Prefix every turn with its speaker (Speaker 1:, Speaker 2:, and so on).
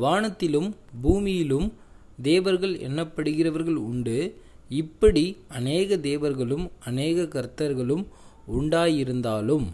Speaker 1: வானத்திலும் பூமியிலும் தேவர்கள் எண்ணப்படுகிறவர்கள் உண்டு. இப்படி அநேக தேவர்களும் அநேக கர்த்தர்களும் உண்டாயிருந்தாலும்